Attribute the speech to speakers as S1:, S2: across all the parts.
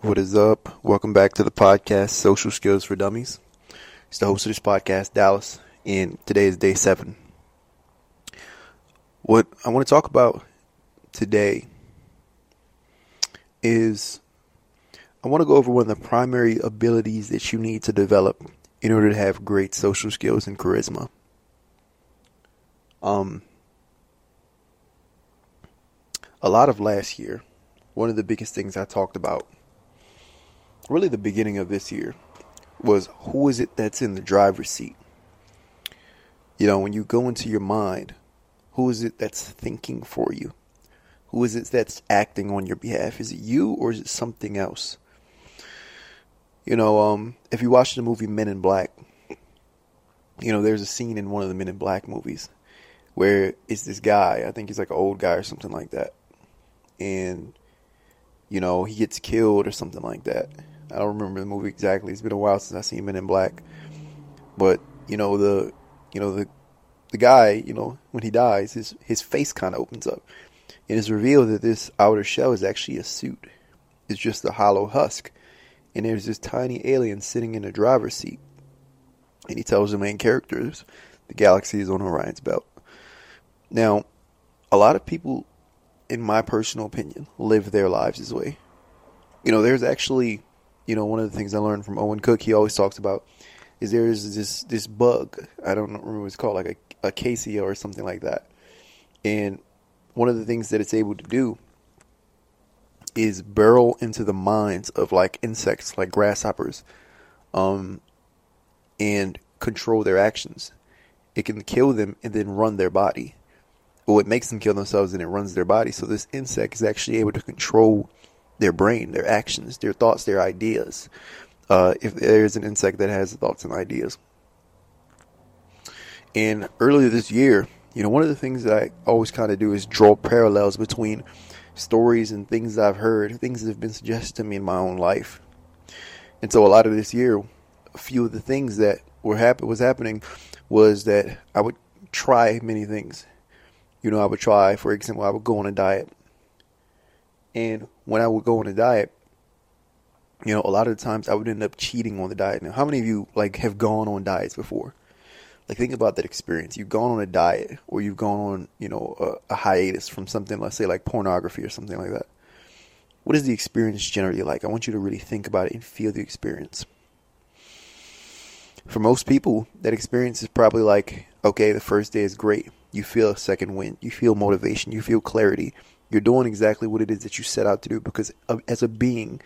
S1: What is up? Welcome back to the podcast, Social Skills for Dummies. It's the host of this podcast, Dallas, and today is day seven. What I want to talk about today is I want to go over one of the primary abilities that you need to develop in order to have great social skills and charisma. Um, a lot of last year, one of the biggest things I talked about really the beginning of this year was who is it that's in the driver's seat? You know, when you go into your mind, who is it that's thinking for you? Who is it that's acting on your behalf? Is it you or is it something else? You know, um, if you watch the movie Men in Black, you know, there's a scene in one of the Men in Black movies where it's this guy, I think he's like an old guy or something like that. And, you know, he gets killed or something like that I don't remember the movie exactly. It's been a while since I seen Men in Black. But you know the you know the the guy you know when he dies his his face kind of opens up and it's revealed that this outer shell is actually a suit. It's just a hollow husk, and there's this tiny alien sitting in the driver's seat. And he tells the main characters the galaxy is on Orion's belt. Now, a lot of people, in my personal opinion, live their lives this way. You know, there's actually you know, one of the things I learned from Owen Cook, he always talks about is there's this this bug. I don't remember what it's called, like a acacia or something like that. And one of the things that it's able to do is burrow into the minds of like insects, like grasshoppers, um, and control their actions. It can kill them and then run their body. Well, it makes them kill themselves and it runs their body. So this insect is actually able to control their brain, their actions, their thoughts, their ideas. Uh, if there's an insect that has thoughts and ideas. And earlier this year, you know, one of the things that I always kind of do is draw parallels between stories and things that I've heard, things that have been suggested to me in my own life. And so a lot of this year, a few of the things that were happen was happening was that I would try many things. You know, I would try, for example, I would go on a diet. And when I would go on a diet, you know, a lot of the times I would end up cheating on the diet. Now, how many of you like have gone on diets before? Like think about that experience. You've gone on a diet or you've gone on, you know, a, a hiatus from something, let's say like pornography or something like that. What is the experience generally like? I want you to really think about it and feel the experience. For most people, that experience is probably like, okay, the first day is great. You feel a second wind. You feel motivation. You feel clarity. You're doing exactly what it is that you set out to do because as a being,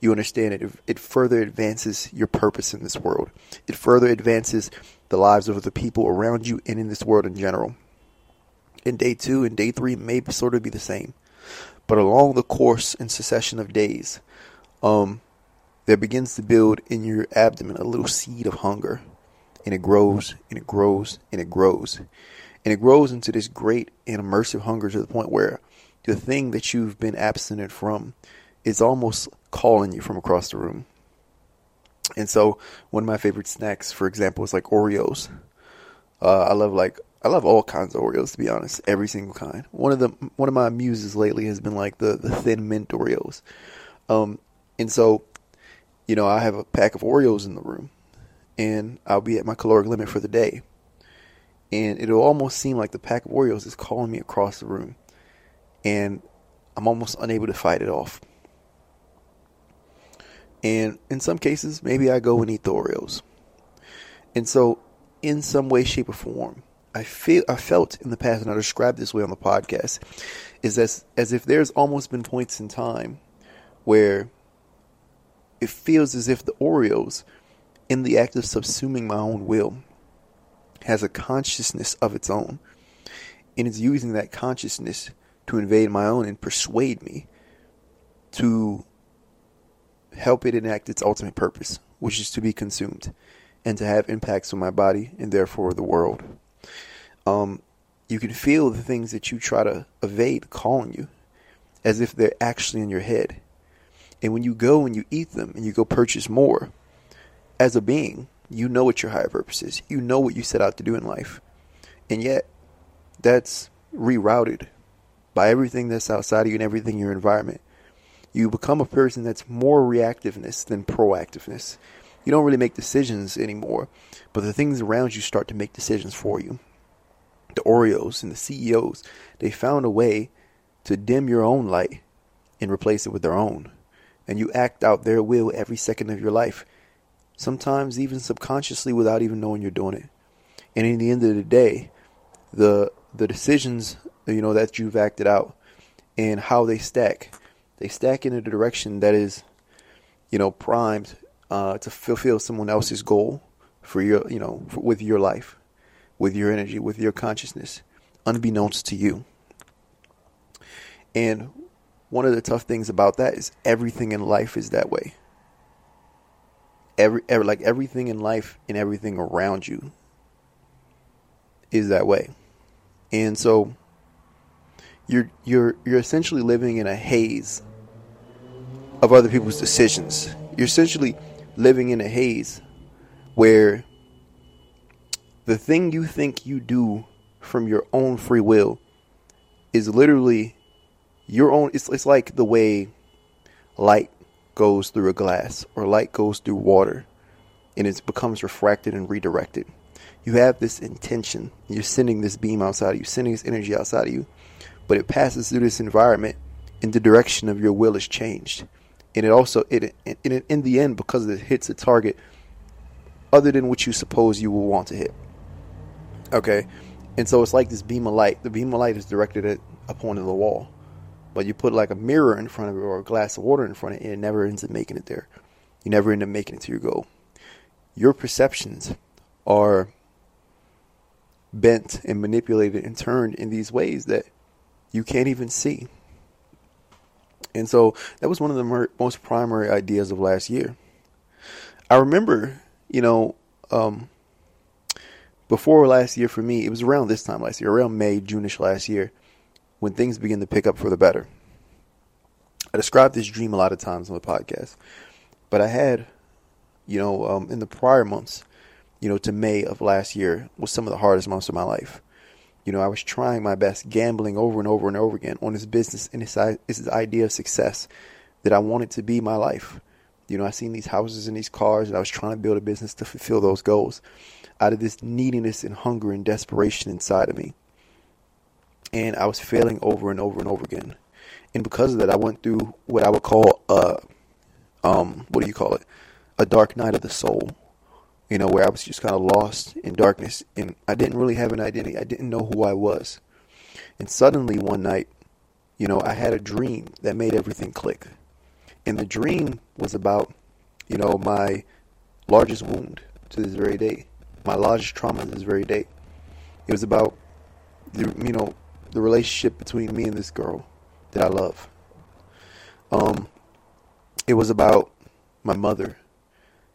S1: you understand it. It further advances your purpose in this world. It further advances the lives of the people around you and in this world in general. In day two and day three may sort of be the same. But along the course and succession of days, um, there begins to build in your abdomen a little seed of hunger. And it grows and it grows and it grows. And it grows into this great and immersive hunger to the point where the thing that you've been abstinent from is almost calling you from across the room. And so, one of my favorite snacks, for example, is like Oreos. Uh, I love like I love all kinds of Oreos to be honest, every single kind. One of the one of my muses lately has been like the the thin mint Oreos. Um, and so, you know, I have a pack of Oreos in the room, and I'll be at my caloric limit for the day. And it'll almost seem like the pack of Oreos is calling me across the room and I'm almost unable to fight it off. And in some cases, maybe I go and eat the Oreos. And so, in some way, shape, or form, I feel I felt in the past, and I described this way on the podcast, is as as if there's almost been points in time where it feels as if the Oreos, in the act of subsuming my own will, has a consciousness of its own, and is using that consciousness to invade my own and persuade me to help it enact its ultimate purpose, which is to be consumed and to have impacts on my body and therefore the world. Um, you can feel the things that you try to evade calling you as if they're actually in your head. And when you go and you eat them and you go purchase more, as a being, you know what your higher purpose is. You know what you set out to do in life. And yet, that's rerouted by everything that's outside of you and everything in your environment You become a person that's more reactiveness than proactiveness. You don't really make decisions anymore, but the things around you start to make decisions for you. The Oreos and the CEOs, they found a way to dim your own light and replace it with their own. And you act out their will every second of your life, sometimes even subconsciously without even knowing you're doing it. And in the end of the day, the the decisions you know that you've acted out and how they stack, they stack in a direction that is, you know, primed uh, to fulfill someone else's goal for your, you know, for, with your life, with your energy, with your consciousness, unbeknownst to you. And one of the tough things about that is everything in life is that way. Every, every like everything in life and everything around you is that way. And so you're you're you're essentially living in a haze of other people's decisions. You're essentially living in a haze where the thing you think you do from your own free will is literally your own it's it's like the way light goes through a glass or light goes through water and it becomes refracted and redirected. You have this intention. You're sending this beam outside of you, sending this energy outside of you, but it passes through this environment and the direction of your will is changed and it also it in, in the end because it hits a target other than what you suppose you will want to hit. Okay, and so it's like this beam of light. The beam of light is directed at a point of the wall, but you put like a mirror in front of it or a glass of water in front of it, and it never ends up making it there. You never end up making it to your goal. Your perceptions are bent and manipulated and turned in these ways that you can't even see. And so that was one of the mer- most primary ideas of last year. I remember, you know, um, before last year for me, it was around this time last year, around May, Juneish last year, when things began to pick up for the better. I described this dream a lot of times on the podcast, but I had, you know, um, in the prior months, you know, to May of last year was some of the hardest months of my life. You know, I was trying my best, gambling over and over and over again on this business and this, this idea of success that I wanted to be my life. You know, I seen these houses and these cars, and I was trying to build a business to fulfill those goals out of this neediness and hunger and desperation inside of me. And I was failing over and over and over again. And because of that, I went through what I would call a, um, what do you call it? A dark night of the soul you know, where I was just kind of lost in darkness and I didn't really have an identity. I didn't know who I was. And suddenly one night, you know, I had a dream that made everything click. And the dream was about, you know, my largest wound to this very day, my largest trauma to this very day. It was about, the, you know, the relationship between me and this girl that I love. Um, it was about my mother.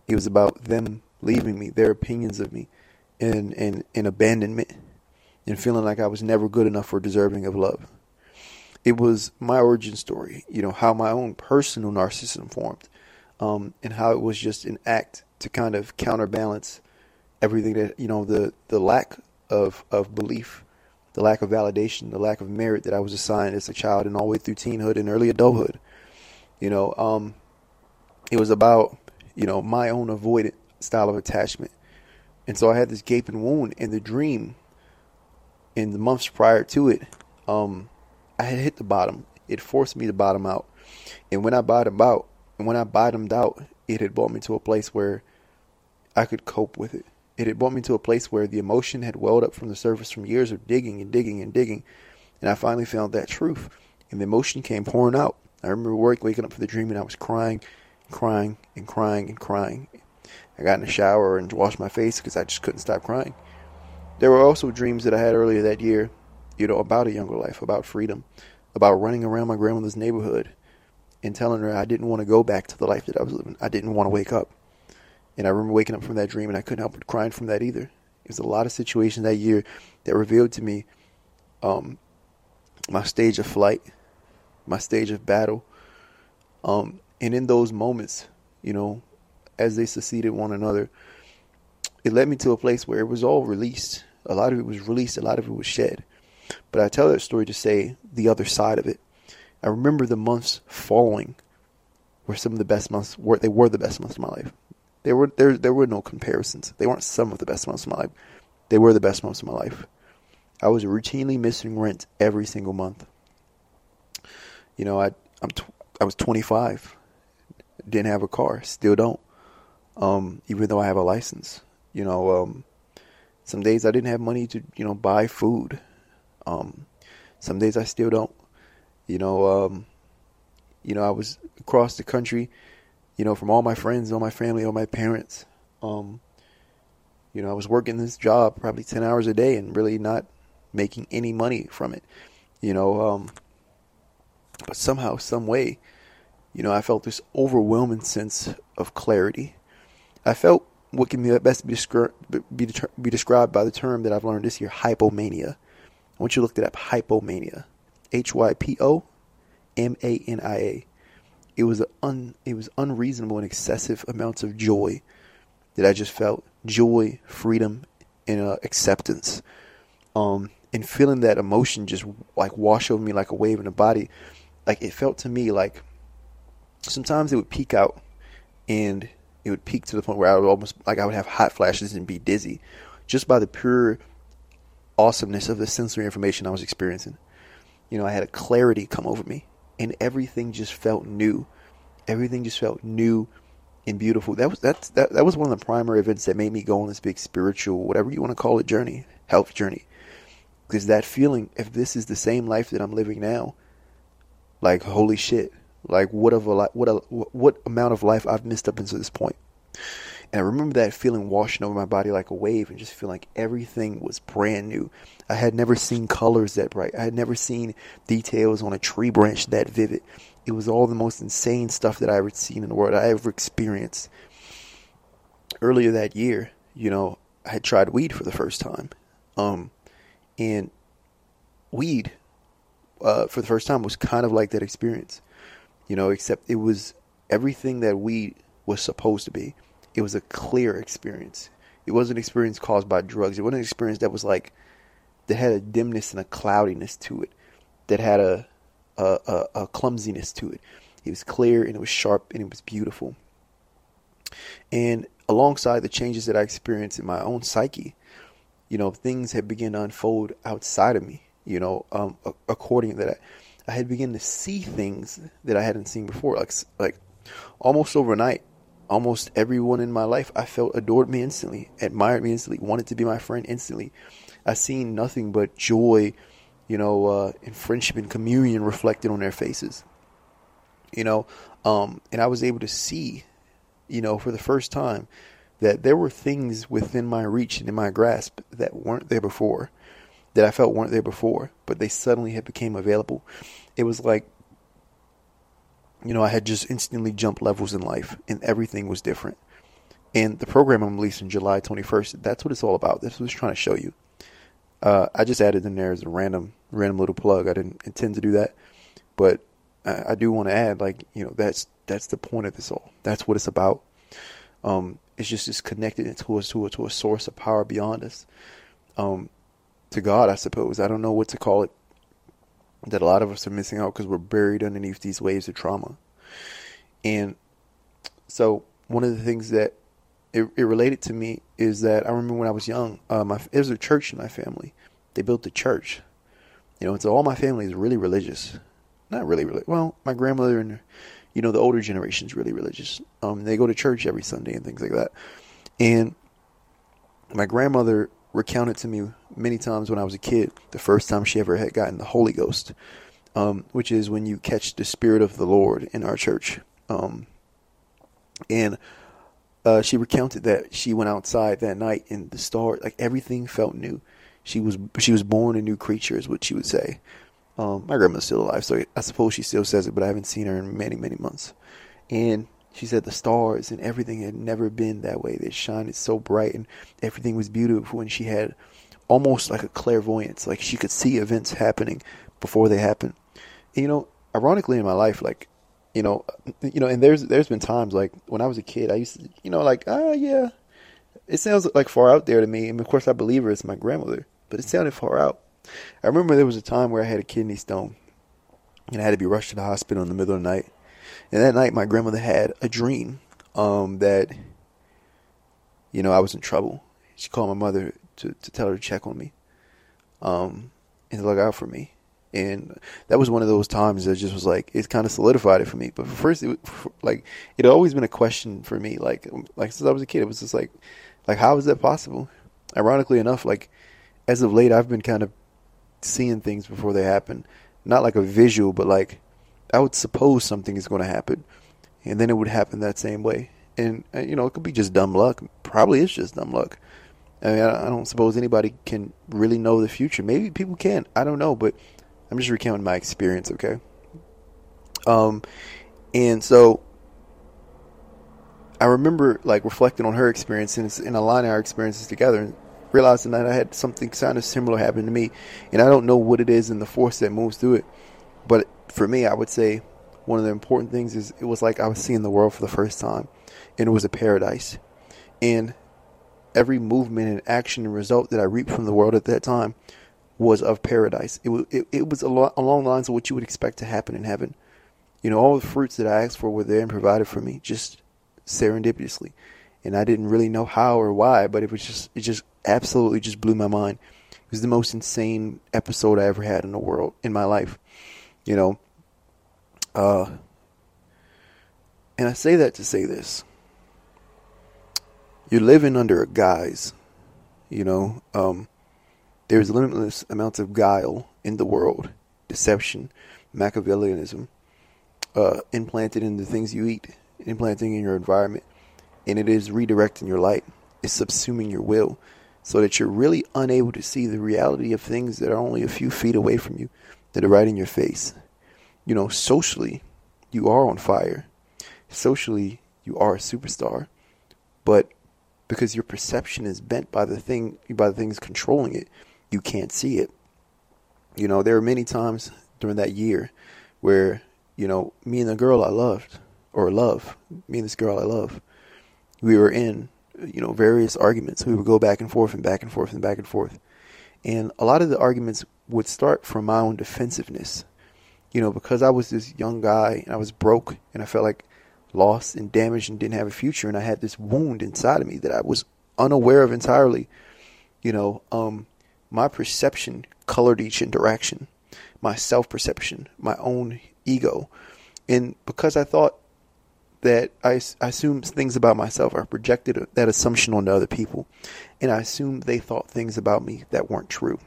S1: It was about them leaving me, their opinions of me, and, and, and abandonment, and feeling like I was never good enough or deserving of love. It was my origin story, you know, how my own personal narcissism formed, um, and how it was just an act to kind of counterbalance everything that, you know, the, the lack of, of belief, the lack of validation, the lack of merit that I was assigned as a child and all the way through teenhood and early adulthood. You know, um, it was about, you know, my own avoidant style of attachment. And so I had this gaping wound in the dream. In the months prior to it, um, I had hit the bottom. It forced me to bottom out. And when I bottomed out, when I bottomed out, it had brought me to a place where I could cope with it. It had brought me to a place where the emotion had welled up from the surface from years of digging and digging and digging. And I finally found that truth. And the emotion came pouring out. I remember waking up from the dream and I was crying, crying, and crying and crying. I got in the shower and washed my face because I just couldn't stop crying. There were also dreams that I had earlier that year, you know, about a younger life, about freedom, about running around my grandmother's neighborhood and telling her I didn't want to go back to the life that I was living. I didn't want to wake up. And I remember waking up from that dream and I couldn't help but crying from that either. It was a lot of situations that year that revealed to me um, my stage of flight, my stage of battle. Um, and in those moments, you know, as they succeeded one another, it led me to a place where it was all released. A lot of it was released, a lot of it was shed. But I tell that story to say the other side of it. I remember the months following were some of the best months. Were they were the best months of my life. There were there there were no comparisons. They weren't some of the best months of my life. They were the best months of my life. I was routinely missing rent every single month. You know, I I'm tw- I was 25, didn't have a car, still don't. Um, even though I have a license, you know, um, some days I didn't have money to you know buy food. Um, some days I still don't. You know, um, you know, I was across the country, you know, from all my friends, all my family, all my parents. Um, you know, I was working this job probably 10 hours a day and really not making any money from it. You know, um, but somehow, some way, you know, I felt this overwhelming sense of clarity. I felt what can be best be, descri- be, be described by the term that I've learned this year, hypomania. I want you to look it up, hypomania. H Y P O M A N I A. It was un it was unreasonable and excessive amounts of joy that I just felt joy, freedom, and uh, acceptance. Um, and feeling that emotion just like wash over me like a wave in the body, like it felt to me like sometimes it would peak out and it would peak to the point where I would almost like I would have hot flashes and be dizzy just by the pure awesomeness of the sensory information I was experiencing. You know, I had a clarity come over me and everything just felt new. Everything just felt new and beautiful. That was that's that, that was one of the primary events that made me go on this big spiritual, whatever you want to call it, journey, health journey. Because that feeling, if this is the same life that I'm living now, like holy shit, like what of a what a what amount of life I've missed up until this point. And I remember that feeling washing over my body like a wave and just feeling like everything was brand new. I had never seen colors that bright. I had never seen details on a tree branch that vivid. It was all the most insane stuff that I ever seen in the world, I ever experienced. Earlier that year, you know, I had tried weed for the first time. Um, and weed, uh, for the first time was kind of like that experience, you know, except it was everything that weed was supposed to be. It was a clear experience. It wasn't an experience caused by drugs. It wasn't an experience that was like that had a dimness and a cloudiness to it, that had a a, a, a clumsiness to it. It was clear and it was sharp and it was beautiful. And alongside the changes that I experienced in my own psyche, you know, things had begun to unfold outside of me. You know, um, according to that, I had begun to see things that I hadn't seen before. Like, like almost overnight, almost everyone in my life I felt adored me instantly, admired me instantly, wanted to be my friend instantly. I seen nothing but joy, you know, uh, and friendship and communion reflected on their faces. You know, um, and I was able to see, you know, for the first time, that there were things within my reach and in my grasp that weren't there before, that I felt weren't there before, but they suddenly had became available. It was like, you know, I had just instantly jumped levels in life, and everything was different. And the program I'm releasing July 21st, that's what it's all about. This was trying to show you. Uh, I just added in there as a random, random little plug. I didn't intend to do that, but I, I do want to add, like, you know, that's that's the point of this all. That's what it's about. Um, it's just it's connected to us to a, to a source of power beyond us, um, to God, I suppose. I don't know what to call it. That a lot of us are missing out because we're buried underneath these waves of trauma, and so one of the things that it, it related to me is that I remember when I was young, uh, my, was a church in my family. They built a church, you know, and so all my family is really religious. Not really, really. Well, my grandmother and, you know, the older generation is really religious. Um, they go to church every Sunday and things like that. And my grandmother recounted to me many times when I was a kid the first time she ever had gotten the Holy Ghost, um, which is when you catch the Spirit of the Lord in our church. Um, and uh, she recounted that she went outside that night and the star, like everything felt new. She was she was born a new creature, is what she would say. Um, my grandma's still alive, so I suppose she still says it, but I haven't seen her in many many months. And she said the stars and everything had never been that way. They shined so bright and everything was beautiful. And she had almost like a clairvoyance, like she could see events happening before they happen. And, you know, ironically in my life, like you know, you know, and there's there's been times like when I was a kid, I used to, you know, like ah yeah, it sounds like far out there to me, and of course I believe her, it's my grandmother, but it sounded far out. I remember there was a time where I had a kidney stone, and I had to be rushed to the hospital in the middle of the night, And that night, my grandmother had a dream um, that, you know, I was in trouble. She called my mother to, to tell her to check on me um, and to look out for me. And that was one of those times that just was like it kind of solidified it for me. But first, it, was, like it had always been a question for me. Like like since I was a kid, it was just like like how is that possible? Ironically enough, like as of late, I've been kind of seeing things before they happen. Not like a visual, but like I would suppose something is going to happen, and then it would happen that same way. And uh, you know, it could be just dumb luck. Probably it's just dumb luck. I mean, I don't suppose anybody can really know the future. Maybe people can. I don't know, but I'm just recounting my experience, okay? Um, and so I remember like reflecting on her experience and, and aligning our experiences together and realizing that I had something kind of similar happen to me. And I don't know what it is in the force that moves through it. But for me, I would say one of the important things is it was like I was seeing the world for the first time and it was a paradise. And every movement and action and result that I reaped from the world at that time was of paradise. It was it, it was along, along the lines of what you would expect to happen in heaven. You know, all the fruits that I asked for were there and provided for me, just serendipitously, and I didn't really know how or why, but it was just it just absolutely just blew my mind. It was the most insane episode I ever had in the world in my life. You know, uh, and I say that to say this: you're living under a guise. You know, um, there's limitless amounts of guile in the world, deception, Machiavellianism, uh, implanted in the things you eat, implanting in your environment, and it is redirecting your light. It's subsuming your will, so that you're really unable to see the reality of things that are only a few feet away from you, that are right in your face. You know, socially, you are on fire. Socially, you are a superstar, but because your perception is bent by the thing by the things controlling it you can't see it. You know, there were many times during that year where, you know, me and the girl I loved, or love, me and this girl I love, we were in, you know, various arguments. We would go back and forth and back and forth and back and forth. And a lot of the arguments would start from my own defensiveness. You know, because I was this young guy and I was broke and I felt like lost and damaged and didn't have a future and I had this wound inside of me that I was unaware of entirely. You know, um, my perception colored each interaction, my self perception, my own ego. And because I thought that I, I assumed things about myself, I projected that assumption onto other people. And I assumed they thought things about me that weren't true.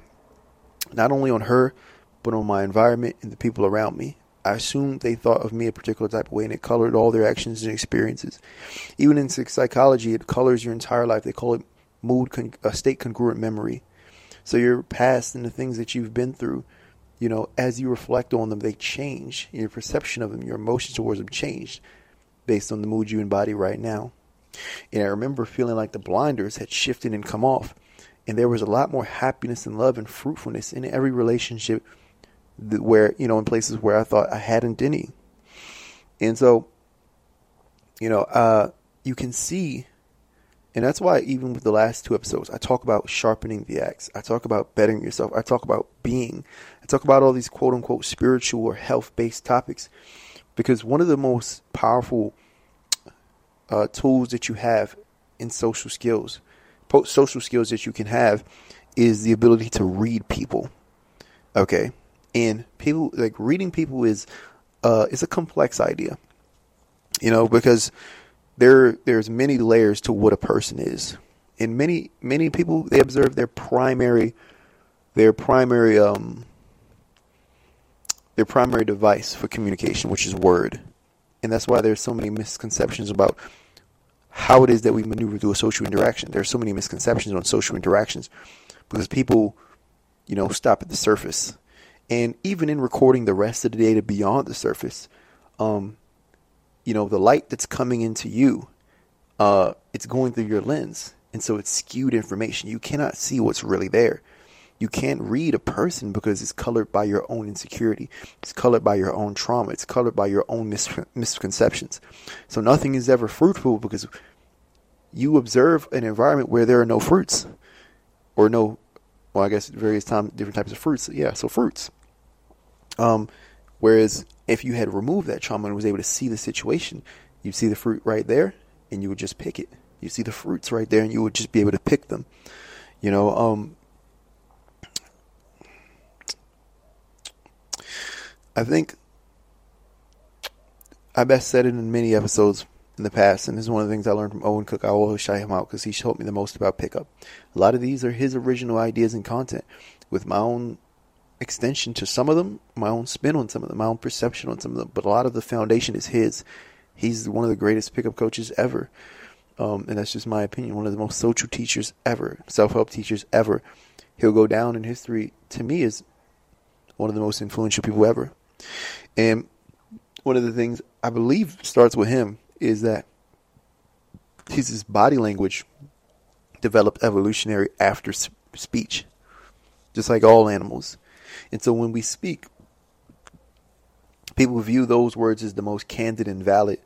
S1: Not only on her, but on my environment and the people around me. I assumed they thought of me a particular type of way, and it colored all their actions and experiences. Even in psychology, it colors your entire life. They call it mood, con- a state congruent memory. So your past and the things that you've been through, you know, as you reflect on them, they change. Your perception of them, your emotions towards them change based on the mood you embody right now. And I remember feeling like the blinders had shifted and come off. And there was a lot more happiness and love and fruitfulness in every relationship where, you know, in places where I thought I hadn't any. And so, you know, uh, you can see and that's why, even with the last two episodes, I talk about sharpening the axe. I talk about bettering yourself. I talk about being. I talk about all these quote unquote spiritual or health based topics. Because one of the most powerful uh, tools that you have in social skills, social skills that you can have, is the ability to read people. Okay. And people, like reading people is, uh, is a complex idea. You know, because there there's many layers to what a person is. And many many people they observe their primary their primary um their primary device for communication, which is word. And that's why there's so many misconceptions about how it is that we maneuver through a social interaction. There are so many misconceptions on social interactions because people, you know, stop at the surface. And even in recording the rest of the data beyond the surface, um, you know, the light that's coming into you, uh, it's going through your lens. And so it's skewed information. You cannot see what's really there. You can't read a person because it's colored by your own insecurity. It's colored by your own trauma. It's colored by your own mis- misconceptions. So nothing is ever fruitful because you observe an environment where there are no fruits or no, well, I guess various time, different types of fruits. Yeah, so fruits. Um, Whereas if you had removed that trauma and was able to see the situation, you'd see the fruit right there and you would just pick it. You see the fruits right there and you would just be able to pick them. You know, um, I think I best said it in many episodes in the past, and this is one of the things I learned from Owen Cook. I always shout him out because he showed me the most about pickup. A lot of these are his original ideas and content, with my own extension to some of them, my own spin on some of them, my own perception on some of them. But a lot of the foundation is his. He's one of the greatest pickup coaches ever. Um, and that's just my opinion. One of the most social teachers ever, self help teachers ever. He'll go down in history to me as one of the most influential people ever. And one of the things I believe starts with him is that his body language developed evolutionary after speech, just like all animals. And so when we speak, people view those words as the most candid and valid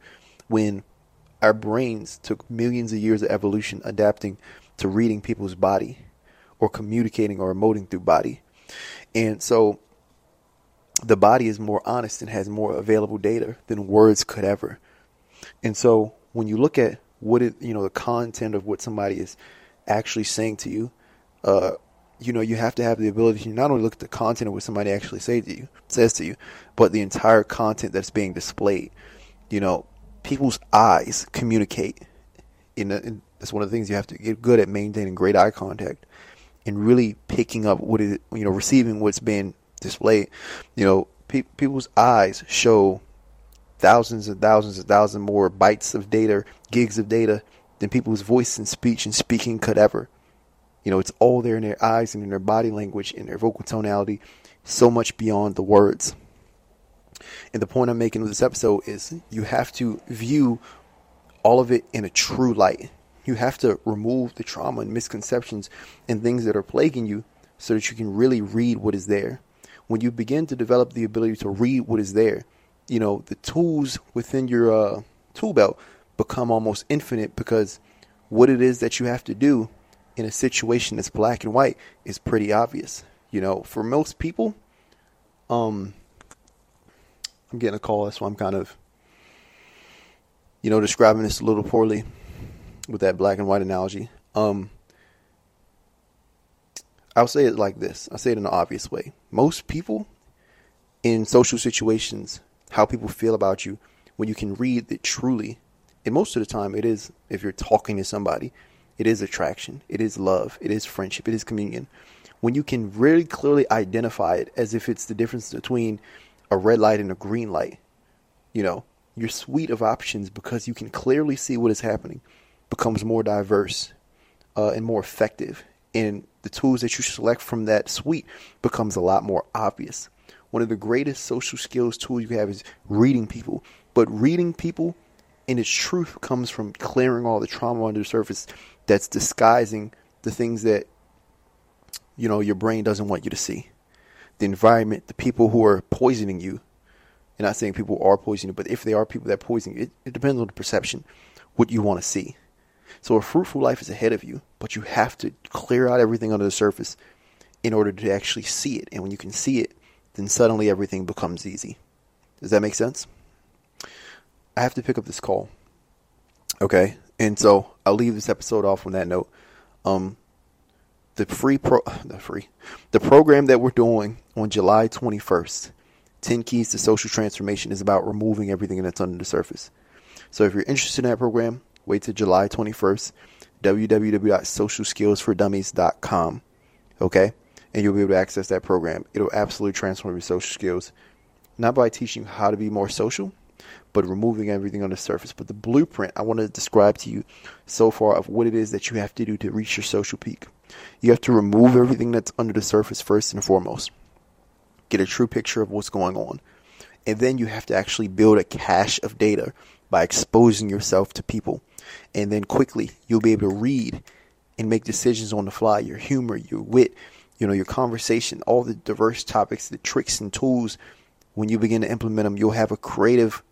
S1: when our brains took millions of years of evolution adapting to reading people's body or communicating or emoting through body. And so the body is more honest and has more available data than words could ever. And so when you look at what it, you know, the content of what somebody is actually saying to you, uh, you know, you have to have the ability to not only look at the content of what somebody actually say to you, says to you, but the entire content that's being displayed. You know, people's eyes communicate. In, the, in that's one of the things you have to get good at maintaining great eye contact and really picking up what is, you know, receiving what's being displayed. You know, pe- people's eyes show thousands and thousands and thousands more bytes of data, gigs of data than people's voice and speech and speaking could ever. You know, it's all there in their eyes and in their body language and their vocal tonality, so much beyond the words. And the point I'm making with this episode is you have to view all of it in a true light. You have to remove the trauma and misconceptions and things that are plaguing you so that you can really read what is there. When you begin to develop the ability to read what is there, you know, the tools within your uh, tool belt become almost infinite because what it is that you have to do in a situation that's black and white is pretty obvious. You know, for most people, um, I'm getting a call, why I'm kind of, you know, describing this a little poorly with that black and white analogy. Um, I'll say it like this. I'll say it in an obvious way. Most people in social situations, how people feel about you, when you can read it truly, and most of the time it is, if you're talking to somebody, it is attraction. It is love. It is friendship. It is communion. When you can really clearly identify it as if it's the difference between a red light and a green light, you know, your suite of options, because you can clearly see what is happening, becomes more diverse uh, and more effective. And the tools that you select from that suite becomes a lot more obvious. One of the greatest social skills tools you have is reading people. But reading people in its truth comes from clearing all the trauma under the surface that's disguising the things that you know your brain doesn't want you to see. The environment, the people who are poisoning you. You're not saying people are poisoning you, but if they are people that poison you, it, it depends on the perception, what you want to see. So a fruitful life is ahead of you, but you have to clear out everything under the surface in order to actually see it. And when you can see it, then suddenly everything becomes easy. Does that make sense? I have to pick up this call. Okay? And so I'll leave this episode off on that note. Um, the free pro, the free, the program that we're doing on July 21st, 10 Keys to Social Transformation, is about removing everything that's under the surface. So if you're interested in that program, wait till July 21st, www.socialskillsfordummies.com. Okay? And you'll be able to access that program. It'll absolutely transform your social skills. Not by teaching you how to be more social, but removing everything on the surface. But the blueprint I want to describe to you so far of what it is that you have to do to reach your social peak. You have to remove everything that's under the surface first and foremost. Get a true picture of what's going on. And then you have to actually build a cache of data by exposing yourself to people. And then quickly you'll be able to read and make decisions on the fly. Your humor, your wit, you know, your conversation, all the diverse topics, the tricks and tools. When you begin to implement them, you'll have a creative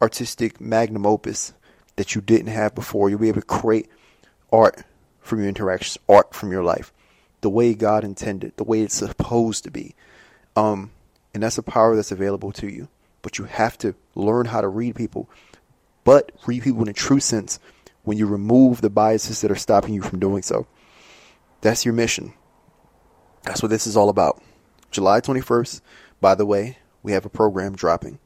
S1: artistic magnum opus that you didn't have before. You'll be able to create art from your interactions, art from your life, the way God intended, the way it's supposed to be. Um, And that's a power that's available to you. But you have to learn how to read people, but read people in a true sense when you remove the biases that are stopping you from doing so. That's your mission. That's what this is all about. July 21st, by the way, we have a program dropping.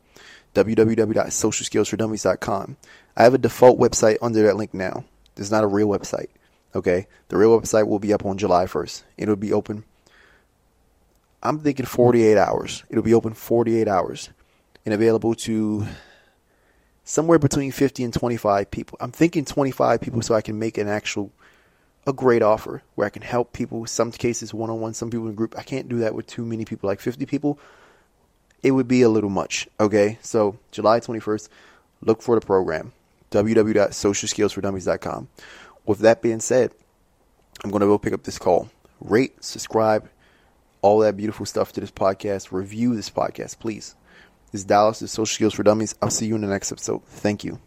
S1: www.socialskillsfordummies.com. I have a default website under that link now. It's not a real website. Okay? The real website will be up on July 1st. It'll be open I'm thinking 48 hours. It'll be open 48 hours and available to somewhere between 50 and 25 people. I'm thinking 25 people so I can make an actual a great offer where I can help people. Some cases one on one, some people in group. I can't do that with too many people, like 50 people. It would be a little much. Okay, so July 21st, look for the program. www.socialskillsfordummies.com. With that being said, I'm going to go pick up this call. Rate, subscribe, all that beautiful stuff to this podcast. Review this podcast, please. This is Dallas, the Social Skills for Dummies. I'll see you in the next episode. Thank you.